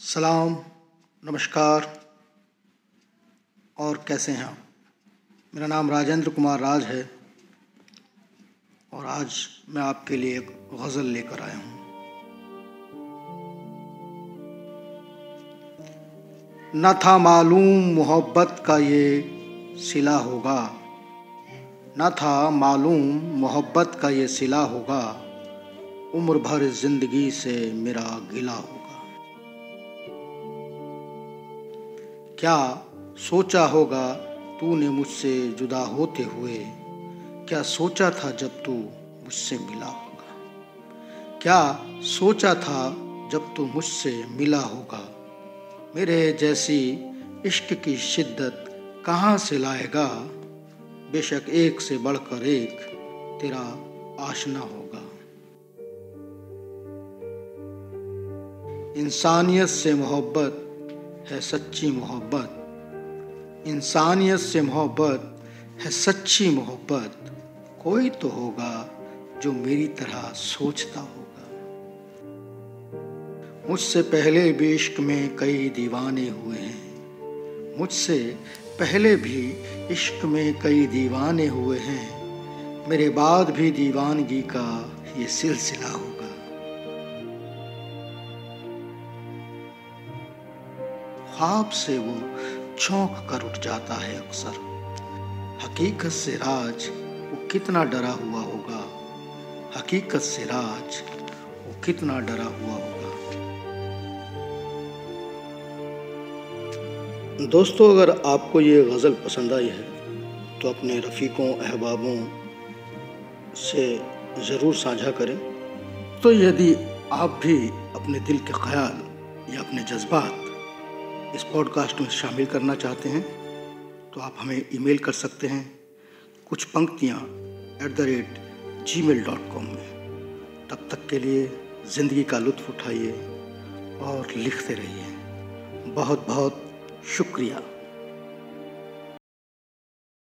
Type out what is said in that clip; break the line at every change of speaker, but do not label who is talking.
सलाम, नमस्कार। और कैसे हैं आप? मेरा नाम राजेंद्र कुमार राज है और आज मैं आपके लिए एक गज़ल लेकर आया हूँ। न था मालूम मोहब्बत का ये सिला होगा, न था मालूम मोहब्बत का ये सिला होगा, उम्र भर ज़िंदगी से मेरा गिला होगा। क्या सोचा होगा तूने मुझसे जुदा होते हुए? क्या सोचा था जब तू मुझसे मिला होगा? क्या सोचा था जब तू मुझसे मिला होगा? मेरे जैसी इश्क की शिद्दत कहाँ से लाएगा? बेशक एक से बढ़कर एक तेरा आशना होगा। इंसानियत से मोहब्बत है सच्ची मोहब्बत। इंसानियत से मोहब्बत है सच्ची मोहब्बत। कोई तो होगा जो मेरी तरह सोचता होगा। मुझसे पहले भी इश्क में कई दीवाने हुए हैं। मुझसे पहले भी इश्क में कई दीवाने हुए हैं। मेरे बाद भी दीवानगी का ये सिलसिला होगा। ख्वाब से वो चौंक कर उठ जाता है अक्सर। हकीकत से राज वो कितना डरा हुआ होगा। हकीकत से राज वो कितना डरा हुआ होगा। दोस्तों, अगर आपको ये गज़ल पसंद आई है तो अपने रफ़ीकों, अहबाबों से ज़रूर साझा करें। तो यदि आप भी अपने दिल के ख्याल या अपने जज्बात इस पॉडकास्ट में शामिल करना चाहते हैं तो आप हमें ईमेल कर सकते हैं कुछ पंक्तियाँ at the rate gmail dot com में। तब तक के लिए ज़िंदगी का लुत्फ़ उठाइए और लिखते रहिए। बहुत बहुत शुक्रिया।